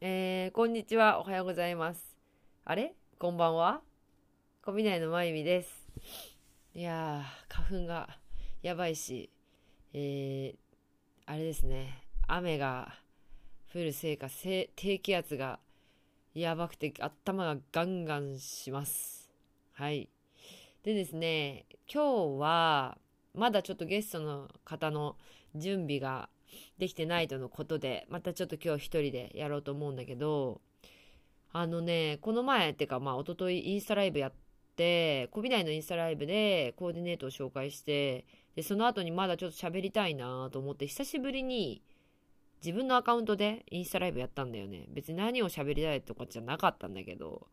えー、こんにちは。おはようございます。あれ？こんばんは？コビナイのまゆみです。いやー、花粉がやばいし、えー、あれですね。雨が降るせいか、せ低気圧がやばくて頭がガンガンします。はい。でですね、今日はまだちょっとゲストの方の準備ができてないとのことで、またちょっと今日一人でやろうと思うんだけど、あのね、この前っていうか、まあ、一昨日インスタライブやって、コビナイのインスタライブでコーディネートを紹介して、で、その後にまだちょっと喋りたいなと思って、久しぶりに自分のアカウントでインスタライブやったんだよね。別に何を喋りたいとかじゃなかったんだけど、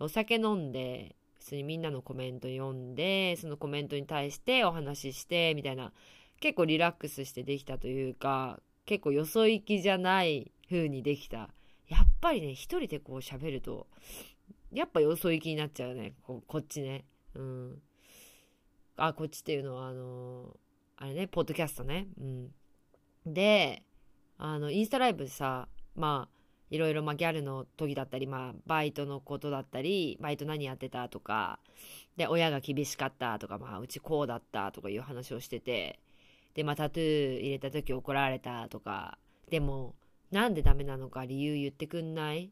お酒飲んで、普通にみんなのコメント読んで、そのコメントに対してお話しして、みたいな、結構リラックスしてできたというか、結構よそ行きじゃない風にできた。やっぱりね、一人でこう喋ると、やっぱよそ行きになっちゃうね。ここっちね。うん。あ、こっちっていうのは、あのあれね、ポッドキャストね。うん。で、あの、インスタライブでさ、まあ、いろいろ、ま、ギャルの時だったり、まあ、バイトのことだったり、バイト何やってたとか、で、親が厳しかったとか、まあ、うちこうだったとかいう話をしてて、で、まあ、タトゥー入れた時怒られたとか、でも、なんでダメなのか理由言ってくんない？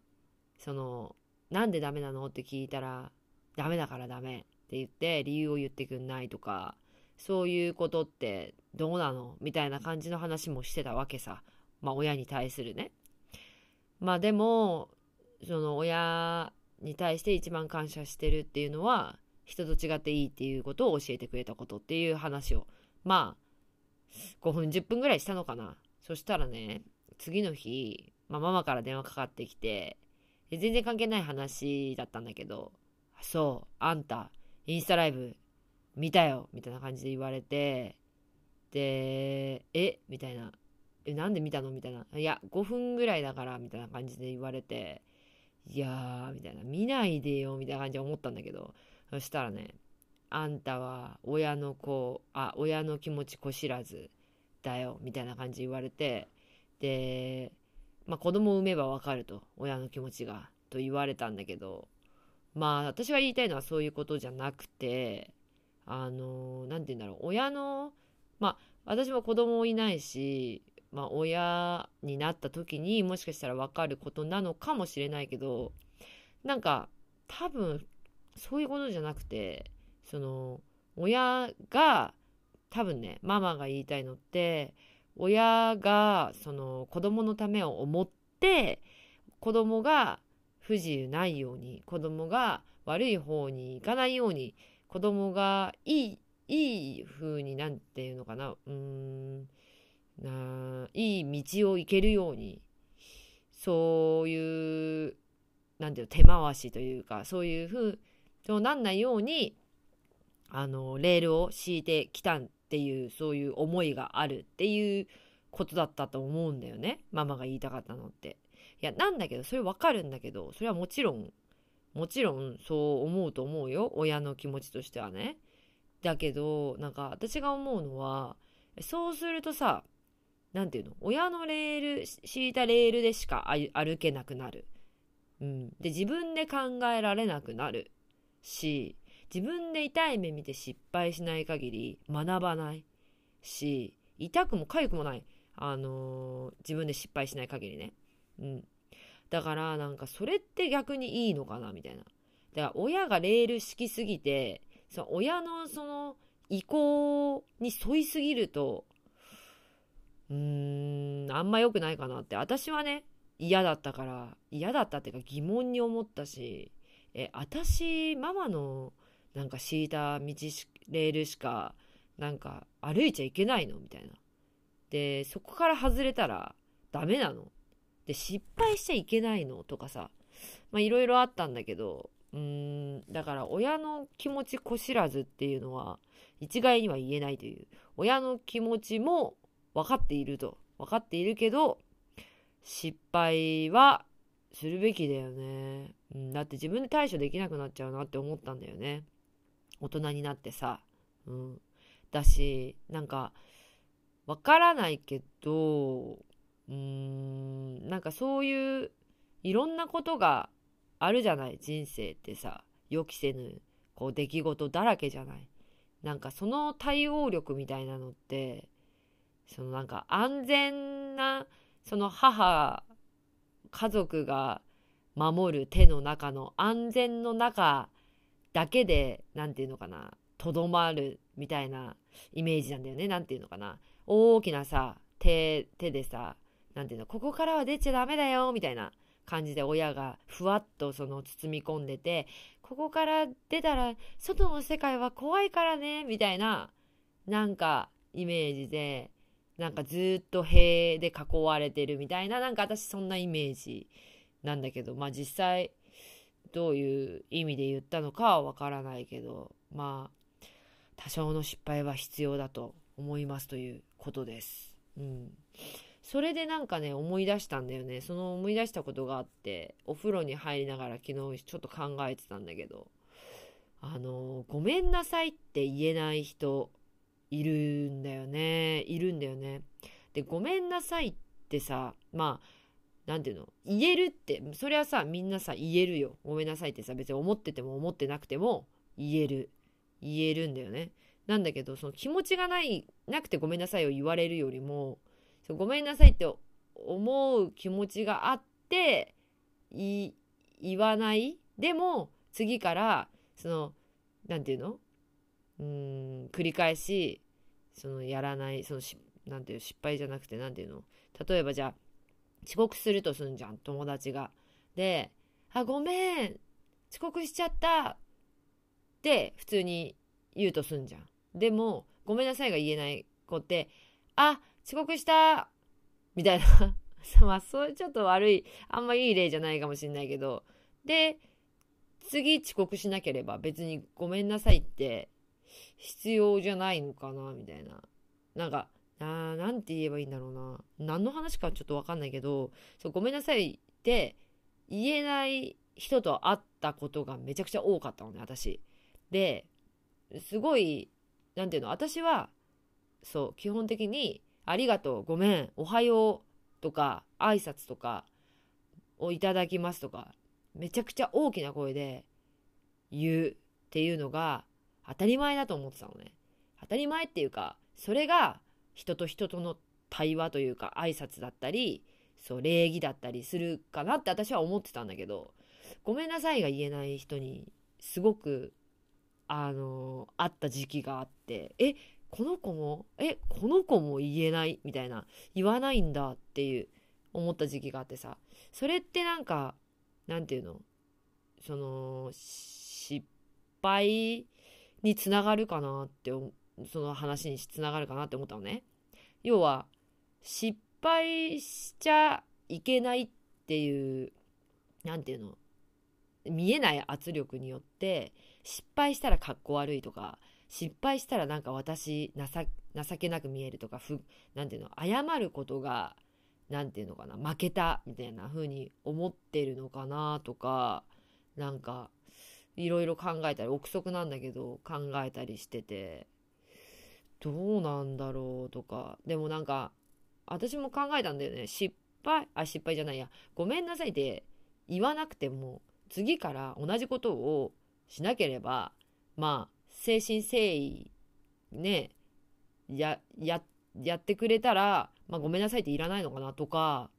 その、なんでダメなの？って聞いたら、ダメだからダメって言って理由を言ってくんないとか、そういうことってどうなの？みたいな感じの話もしてたわけさ。まあ親に対するね。まあでも、その親に対して一番感謝してるっていうのは、人と違っていいっていうことを教えてくれたことっていう話を、まあ、5分10分ぐらいしたのかな。そしたらね、次の日、まあ、ママから電話かかってきて、で全然関係ない話だったんだけど、そう、あんた、インスタライブ見たよ、みたいな感じで言われて、で、えみたいな。え、なんで見たの？みたいな。いや、5分ぐらいだから、みたいな感じで言われて、いやー、みたいな。見ないでよ、みたいな感じで思ったんだけど、そしたらね、あんたは親の子、あ、親の気持ちこしらずだよ、みたいな感じ言われて、で、まあ子供を産めばわかると、親の気持ちが、と言われたんだけど、まあ私が言いたいのはそういうことじゃなくて、あの、なんて言うんだろう、親の、まあ私も子供いないし、まあ親になった時にもしかしたらわかることなのかもしれないけど、なんか多分そういうことじゃなくて、その、親が、多分ね、ママが言いたいのって、親が、その、子供のためを思って、子供が不自由ないように、子供が悪い方に行かないように、子供がいい、いい風になんていうのかな、うーん、ないい道を行けるように、そういう、なんていうの、手回しというか、そういう風、そうなんないように、あの、レールを敷いてきたっていう、そういう思いがあるっていうことだったと思うんだよね。ママが言いたかったのって。いや、なんだけど、それわかるんだけど、それはもちろん、もちろんそう思うと思うよ。親の気持ちとしてはね。だけど、なんか私が思うのは、そうするとさ、なんていうの？親のレール、敷いたレールでしか歩けなくなる。うん。で、自分で考えられなくなる。し、自分で痛い目見て失敗しない限り学ばないし、痛くも痒くもない。あのー自分で失敗しない限りね。うん。だから、なんかそれって逆にいいのかなみたいな。だから親がレール敷きすぎて、その親のその意向に沿いすぎると、うーん、あんま良くないかなって。私はね、嫌だったから、嫌だったっていうか疑問に思ったし、え、私、ママのなんか敷いた道し、レールしか、なんか歩いちゃいけないのみたいな。で、そこから外れたらダメなので、失敗しちゃいけないのとかさ、まあいろいろあったんだけど、うーん、だから親の気持ちこしらずっていうのは一概には言えないという。親の気持ちも分かっていると。分かっているけど、失敗はするべきだよね。うん、だって自分で対処できなくなっちゃうなって思ったんだよね。大人になってさ。うん。だし、なんか、わからないけど、うーん、なんかそういういろんなことがあるじゃない人生ってさ予期せぬこう出来事だらけじゃないなんかその対応力みたいなのってそのなんか安全なその母家族が守る手の中の安全の中だけで何て言うのかなとどまるみたいなイメージなんだよね。何て言うのかな。大きなさ手手でさ何て言うのここからは出ちゃダメだよみたいな感じで親がふわっとその包み込んでてここから出たら外の世界は怖いからねみたいななんかイメージでなんかずっと塀で囲われてるみたいななんか私そんなイメージなんだけどまあ実際どういう意味で言ったのかはわからないけどまあ多少の失敗は必要だと思いますということです。うん、それでなんかね思い出したんだよね。その思い出したことがあってお風呂に入りながら昨日ちょっと考えてたんだけどあのごめんなさいって言えない人いるんだよね。いるんだよね。でごめんなさいってさまあ何て言うの？言えるって。それはさみんなさ言えるよ。ごめんなさいってさ別に思ってても思ってなくても言える。言えるんだよね。なんだけどその気持ちがないなくてごめんなさいを言われるよりもごめんなさいって思う気持ちがあって言わない？でも次からその何て言うの？うん繰り返しそのやらないそのしなんていう失敗じゃなくて何て言うの？例えばじゃあ遅刻するとすんじゃん友達が。で「あごめん遅刻しちゃった」って普通に言うとすんじゃん。でも「ごめんなさい」が言えない子って「あ遅刻したみたいな まあ、それちょっと悪い、あんまいい例じゃないかもしんないけど、で、次遅刻しなければ別にごめんなさいって必要じゃないのかな、みたいな。なんか、あなんて言えばいいんだろうな。何の話かちょっとわかんないけど、そうごめんなさいって言えない人と会ったことがめちゃくちゃ多かったのね、私。で、すごい、なんていうの、私は、そう、基本的に、ありがとう、ごめん、おはようとか、挨拶とかをいただきますとか、めちゃくちゃ大きな声で言うっていうのが当たり前だと思ってたのね。当たり前っていうか、それが人と人との対話というか挨拶だったり、そう、礼儀だったりするかなって私は思ってたんだけど、ごめんなさいが言えない人にすごく、あの、あった時期があって、え、この子も、え、この子も言えないみたいな、言わないんだっていう思った時期があってさ、それってなんか、なんていうのその、失敗につながるかなって、その話につながるかなって思ったのね。要は、失敗しちゃいけないっていう、なんていうの見えない圧力によって、失敗したらかっこ悪いとか、失敗したらなんか私情けなく見えるとかふなんていうの謝ることがなんていうのかな負けたみたいな風に思ってるのかなとかなんかいろいろ考えたり憶測なんだけど考えたりしててどうなんだろうとか。でもなんか私も考えたんだよね。失敗？あ失敗じゃないや。ごめんなさいって言わなくても次から同じことをしなければまあ誠心誠意ねやややってくれたら、まあ、ごめんなさいっていらないのかなとか。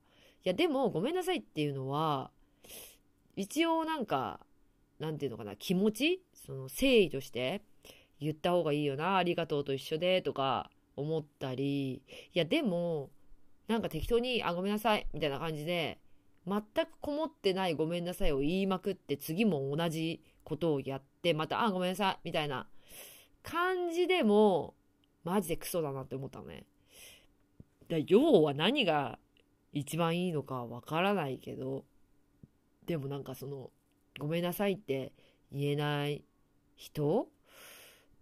いやでもごめんなさいっていうのは一応なんかなんていうのかな気持ち？その誠意として言った方がいいよなありがとうと一緒でとか思ったりいやでもなんか適当に「あごめんなさい」みたいな感じで全くこもってないごめんなさいを言いまくって次も同じことをやってまた「あごめんなさい」みたいな感じでも、マジでクソだなって思ったのね。だ要は何が一番いいのかわからないけど、でもなんかその、ごめんなさいって言えない人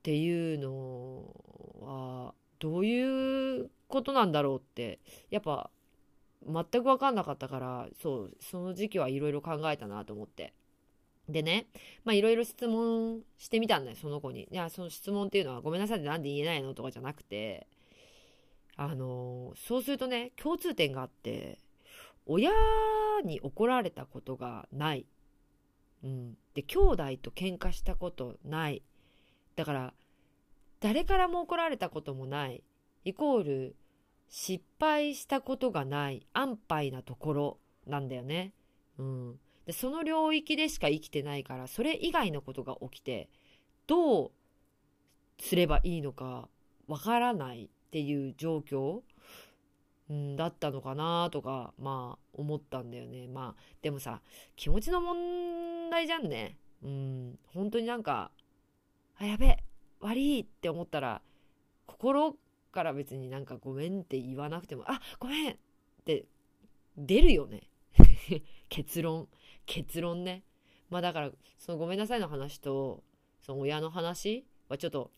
っていうのは、どういうことなんだろうって、やっぱ、全く分かんなかったから、そう、その時期はいろいろ考えたなと思って。でね、まあいろいろ質問してみたんだよ、その子に。いや、その質問っていうのは、ごめんなさいってなんで言えないのとかじゃなくて、あの、そうするとね、共通点があって、親に怒られたことがない。うん。で、兄弟と喧嘩したことない。だから、誰からも怒られたこともない。イコール、失敗したことがない安牌なところなんだよね。うん。で、その領域でしか生きてないから、それ以外のことが起きて、どうすればいいのかわからないっていう状況、うん、だったのかなとか、まあ思ったんだよね。まあ、でもさ、気持ちの問題じゃんね。うん、本当になんか、あ、やべ、悪いって思ったら、心から別になんかごめんって言わなくても、あ、ごめんって出るよね。結論。結論ね。まあだから、そのごめんなさいの話と、その親の話はちょっと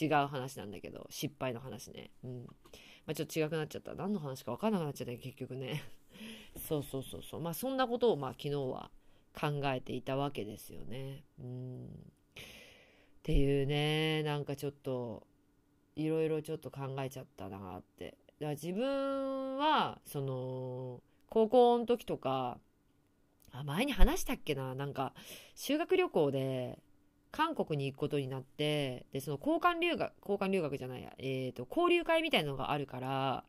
違う話なんだけど、失敗の話ね。うん。まあちょっと違くなっちゃった。何の話か分かんなくなっちゃった結局ね。そうそうそうそう。まあそんなことをまあ昨日は考えていたわけですよね。うん。っていうね、なんかちょっと、いろいろちょっと考えちゃったなって。だから自分は、その、高校の時とか、あ、前に話したっけななんか、修学旅行で、韓国に行くことになって、で、その交換留学、交換留学じゃないや、えっ、ー、と、交流会みたいなのがあるから、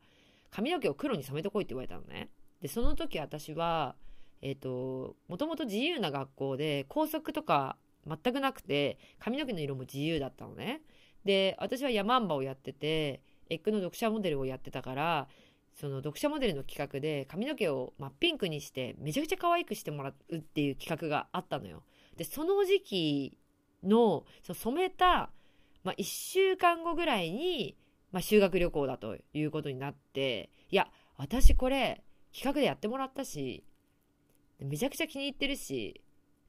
髪の毛を黒に染めてこいって言われたのね。で、その時私は、えっ、ー、と、もともと自由な学校で、校則とか全くなくて、髪の毛の色も自由だったのね。で、私はヤマンバをやってて、エッグの読者モデルをやってたから、その読者モデルの企画で髪の毛を真っピンクにしてめちゃくちゃ可愛くしてもらうっていう企画があったのよ。で、その時期のその染めた、まあ、1週間後ぐらいに、まあ、修学旅行だということになって、いや、私これ企画でやってもらったし、めちゃくちゃ気に入ってるし、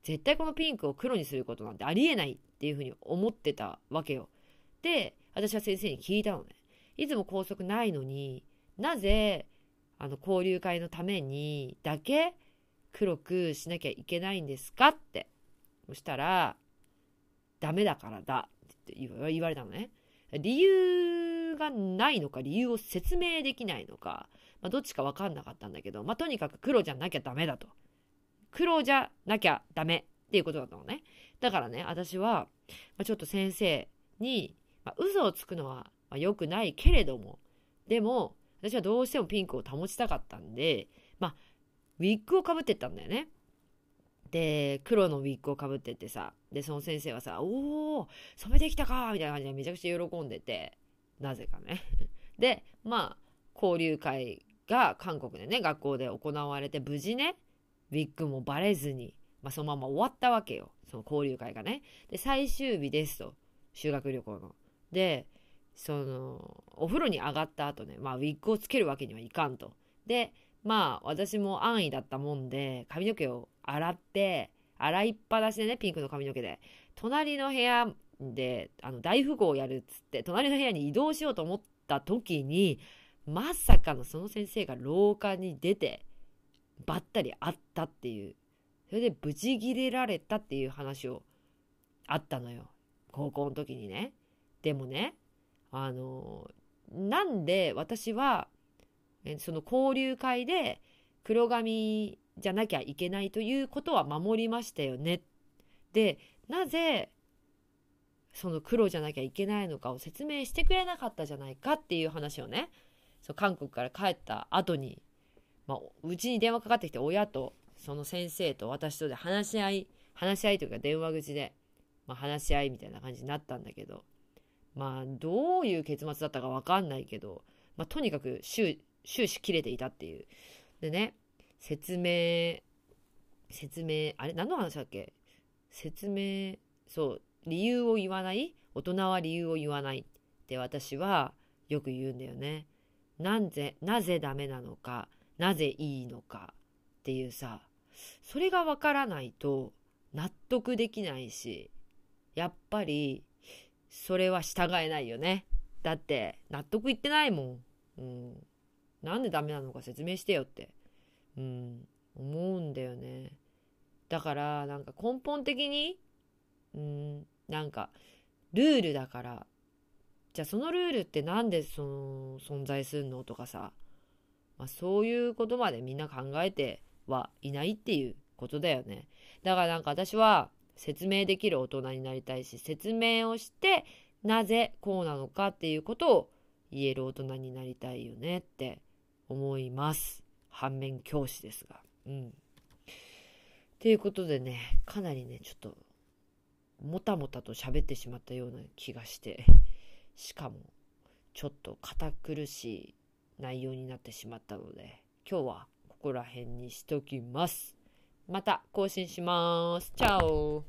絶対このピンクを黒にすることなんてありえないっていうふうに思ってたわけよ。で、私は先生に聞いたのね。いつも校則ないのに、なぜ、あの、交流会のためにだけ黒くしなきゃいけないんですかって。そしたら、ダメだからだって言われたのね。理由がないのか、理由を説明できないのか、まあ、どっちかわかんなかったんだけど、まあ、とにかく黒じゃなきゃダメだと。黒じゃなきゃダメっていうことだったのね。だからね、私は、ま、ちょっと先生に、まあ、嘘をつくのは、ま、良くないけれども、でも、私はどうしてもピンクを保ちたかったんで、まあ、ウィッグをかぶってったんだよね。で、黒のウィッグをかぶってってさ、で、その先生はさ、おー、染めてきたかみたいな感じでめちゃくちゃ喜んでて、なぜかね。で、まあ、交流会が韓国でね、学校で行われて、無事ね、ウィッグもバレずに、まあ、そのまま終わったわけよ。その交流会がね。で、最終日ですと。修学旅行の。で、その、お風呂に上がった後ね、まあ、ウィッグをつけるわけにはいかんと。で、まあ、私も安易だったもんで、髪の毛を洗って、洗いっぱなしでね、ピンクの髪の毛で、隣の部屋で、あの、大富豪をやるっつって、隣の部屋に移動しようと思った時に、まさかのその先生が廊下に出て、ばったり会ったっていう。それでブチギレられたっていう話をあったのよ。高校の時にね。でもね、あの、なんで私は、その交流会で黒髪じゃなきゃいけないということは守りましたよね。で、なぜその黒じゃなきゃいけないのかを説明してくれなかったじゃないかっていう話をね、そう韓国から帰った後に、まあ、うちに電話かかってきて親とその先生と私とで話し合い、話し合いというか電話口で、まあ、話し合いみたいな感じになったんだけど、まあ、どういう結末だったかわかんないけど、まあ、とにかく終終始切れていたっていう。でね、説明、説明、あれ？何の話だっけ？説明、そう、理由を言わない？大人は理由を言わない？って私はよく言うんだよね。なぜ、なぜダメなのか、なぜいいのかっていうさ、それがわからないと納得できないし、やっぱりそれは従えないよね。だって、納得いってないもん。うん。なんでダメなのか説明してよって。うん。思うんだよね。だから、なんか根本的に、うん、なんか、ルールだから、じゃあそのルールってなんでその存在するのとかさ、まあ、そういうことまでみんな考えてはいないっていうことだよね。だからなんか私は説明できる大人になりたいし、説明をしてなぜこうなのかっていうことを言える大人になりたいよねって思います。反面教師ですが。うん。ということでね、かなりね、ちょっと、もたもたと喋ってしまったような気がして、しかも、ちょっと堅苦しい内容になってしまったので、今日はここら辺にしときます。また更新します。チャオ